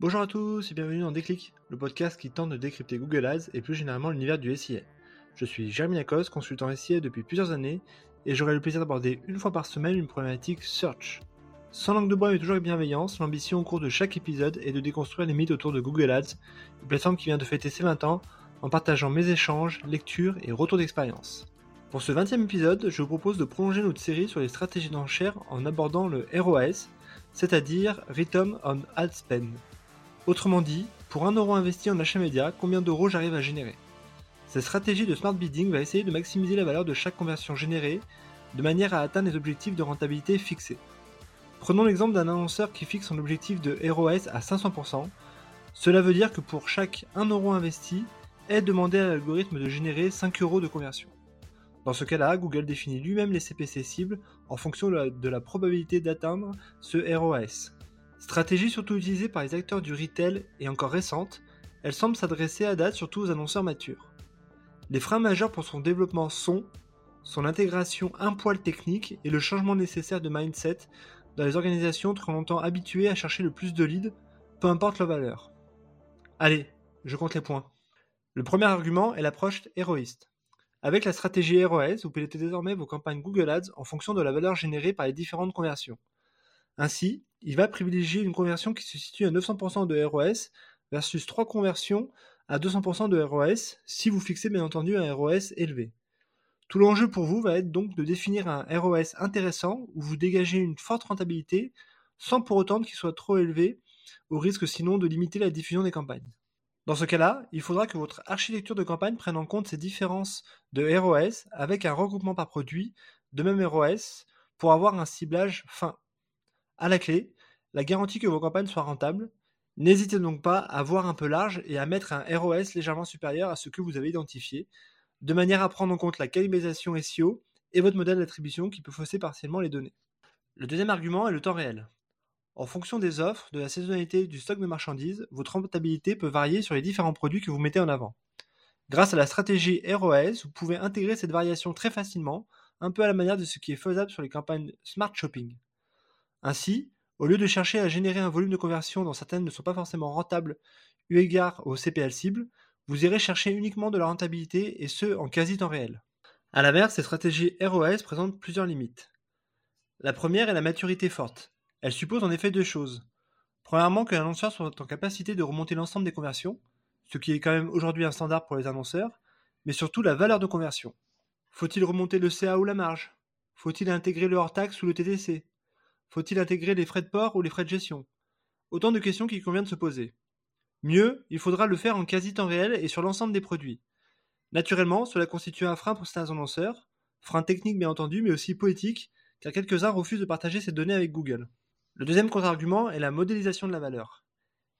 Bonjour à tous et bienvenue dans Déclic, le podcast qui tente de décrypter Google Ads et plus généralement l'univers du SIA. Je suis Jérémy Lacoste, consultant SIA depuis plusieurs années et j'aurai le plaisir d'aborder une fois par semaine une problématique search. Sans langue de bois mais toujours avec bienveillance, l'ambition au cours de chaque épisode est de déconstruire les mythes autour de Google Ads, une plateforme qui vient de fêter ses 20 ans en partageant mes échanges, lectures et retours d'expérience. Pour ce 20e épisode, je vous propose de prolonger notre série sur les stratégies d'enchères en abordant le ROAS, c'est-à-dire Return on Ad Spend. Autrement dit, pour 1 euro investi en achat média, combien d'euros j'arrive à générer? Cette stratégie de smart bidding va essayer de maximiser la valeur de chaque conversion générée de manière à atteindre les objectifs de rentabilité fixés. Prenons l'exemple d'un annonceur qui fixe son objectif de ROAS à 500%. Cela veut dire que pour chaque 1 euro investi, est demandé à l'algorithme de générer 5 euros de conversion. Dans ce cas-là, Google définit lui-même les CPC cibles en fonction de la, probabilité d'atteindre ce ROAS. Stratégie surtout utilisée par les acteurs du retail et encore récente, elle semble s'adresser à date surtout aux annonceurs matures. Les freins majeurs pour son développement sont son intégration un poil technique et le changement nécessaire de mindset dans les organisations trop longtemps habituées à chercher le plus de leads, peu importe leur valeur. Allez, je compte les points. Le premier argument est l'approche héroïste. Avec la stratégie ROS, vous pilotez désormais vos campagnes Google Ads en fonction de la valeur générée par les différentes conversions. Ainsi, il va privilégier une conversion qui se situe à 900% de ROS versus 3 conversions à 200% de ROS si vous fixez bien entendu un ROS élevé. Tout l'enjeu pour vous va être donc de définir un ROS intéressant où vous dégagez une forte rentabilité sans pour autant qu'il soit trop élevé, au risque sinon de limiter la diffusion des campagnes. Dans ce cas-là, il faudra que votre architecture de campagne prenne en compte ces différences de ROS avec un regroupement par produit de même ROS pour avoir un ciblage fin. À la clé, la garantie que vos campagnes soient rentables. N'hésitez donc pas à voir un peu large et à mettre un ROS légèrement supérieur à ce que vous avez identifié, de manière à prendre en compte la calibrisation SEO et votre modèle d'attribution qui peut fausser partiellement les données. Le deuxième argument est le temps réel. En fonction des offres, de la saisonnalité du stock de marchandises, votre rentabilité peut varier sur les différents produits que vous mettez en avant. Grâce à la stratégie ROS, vous pouvez intégrer cette variation très facilement, un peu à la manière de ce qui est faisable sur les campagnes Smart Shopping. Ainsi, au lieu de chercher à générer un volume de conversion dont certaines ne sont pas forcément rentables eu égard au CPL cible, vous irez chercher uniquement de la rentabilité et ce en quasi temps réel. A l'inverse, ces stratégies ROS présentent plusieurs limites. La première est la maturité forte. Elle suppose en effet deux choses. Premièrement, que l'annonceur soit en capacité de remonter l'ensemble des conversions, ce qui est quand même aujourd'hui un standard pour les annonceurs, mais surtout la valeur de conversion. Faut-il remonter le CA ou la marge? Faut-il intégrer le hors-taxe ou le TTC Faut-il intégrer les frais de port ou les frais de gestion? Autant de questions qu'il convient de se poser. Mieux, il faudra le faire en quasi temps réel et sur l'ensemble des produits. Naturellement, cela constitue un frein pour certains annonceurs, frein technique bien entendu, mais aussi poétique, car quelques-uns refusent de partager ces données avec Google. Le deuxième contre-argument est la modélisation de la valeur.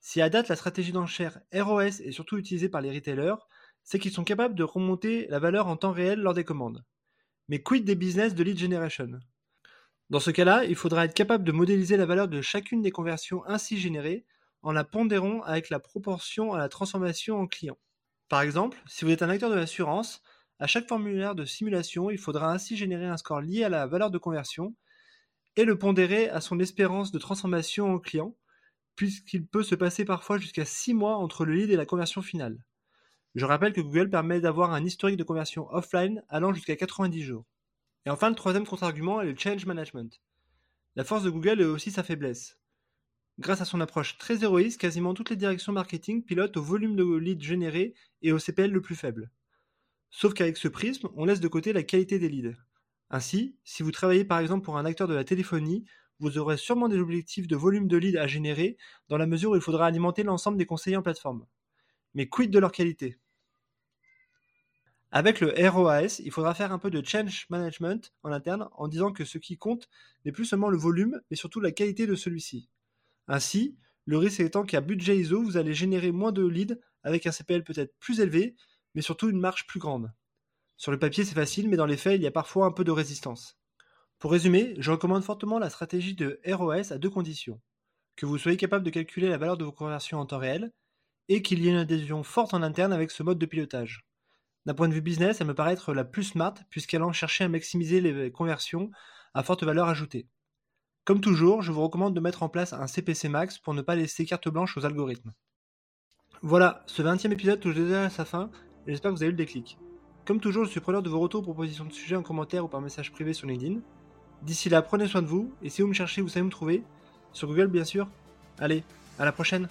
Si à date la stratégie d'enchère ROS est surtout utilisée par les retailers, c'est qu'ils sont capables de remonter la valeur en temps réel lors des commandes. Mais quid des business de lead generation? Dans ce cas-là, il faudra être capable de modéliser la valeur de chacune des conversions ainsi générées en la pondérant avec la proportion à la transformation en client. Par exemple, si vous êtes un acteur de l'assurance, à chaque formulaire de simulation, il faudra ainsi générer un score lié à la valeur de conversion et le pondérer à son espérance de transformation en client, puisqu'il peut se passer parfois jusqu'à 6 mois entre le lead et la conversion finale. Je rappelle que Google permet d'avoir un historique de conversion offline allant jusqu'à 90 jours. Et enfin, le troisième contre-argument est le change management. La force de Google est aussi sa faiblesse. Grâce à son approche très héroïste, quasiment toutes les directions marketing pilotent au volume de leads générés et au CPL le plus faible. Sauf qu'avec ce prisme, on laisse de côté la qualité des leads. Ainsi, si vous travaillez par exemple pour un acteur de la téléphonie, vous aurez sûrement des objectifs de volume de leads à générer dans la mesure où il faudra alimenter l'ensemble des conseillers en plateforme. Mais quid de leur qualité? Avec le ROAS, il faudra faire un peu de change management en interne en disant que ce qui compte n'est plus seulement le volume, mais surtout la qualité de celui-ci. Ainsi, le risque étant qu'à budget ISO, vous allez générer moins de leads avec un CPL peut-être plus élevé, mais surtout une marge plus grande. Sur le papier, c'est facile, mais dans les faits, il y a parfois un peu de résistance. Pour résumer, je recommande fortement la stratégie de ROS à deux conditions. Que vous soyez capable de calculer la valeur de vos conversions en temps réel, et qu'il y ait une adhésion forte en interne avec ce mode de pilotage. D'un point de vue business, elle me paraît être la plus smart, puisqu'elle en chercher à maximiser les conversions à forte valeur ajoutée. Comme toujours, je vous recommande de mettre en place un CPC max pour ne pas laisser carte blanche aux algorithmes. Voilà, ce 20e épisode touche déjà à sa fin et j'espère que vous avez eu le déclic. Comme toujours, je suis preneur de vos retours, propositions de sujets en commentaire ou par message privé sur LinkedIn. D'ici là, prenez soin de vous et si vous me cherchez, vous savez me trouver. Sur Google, bien sûr. Allez, à la prochaine!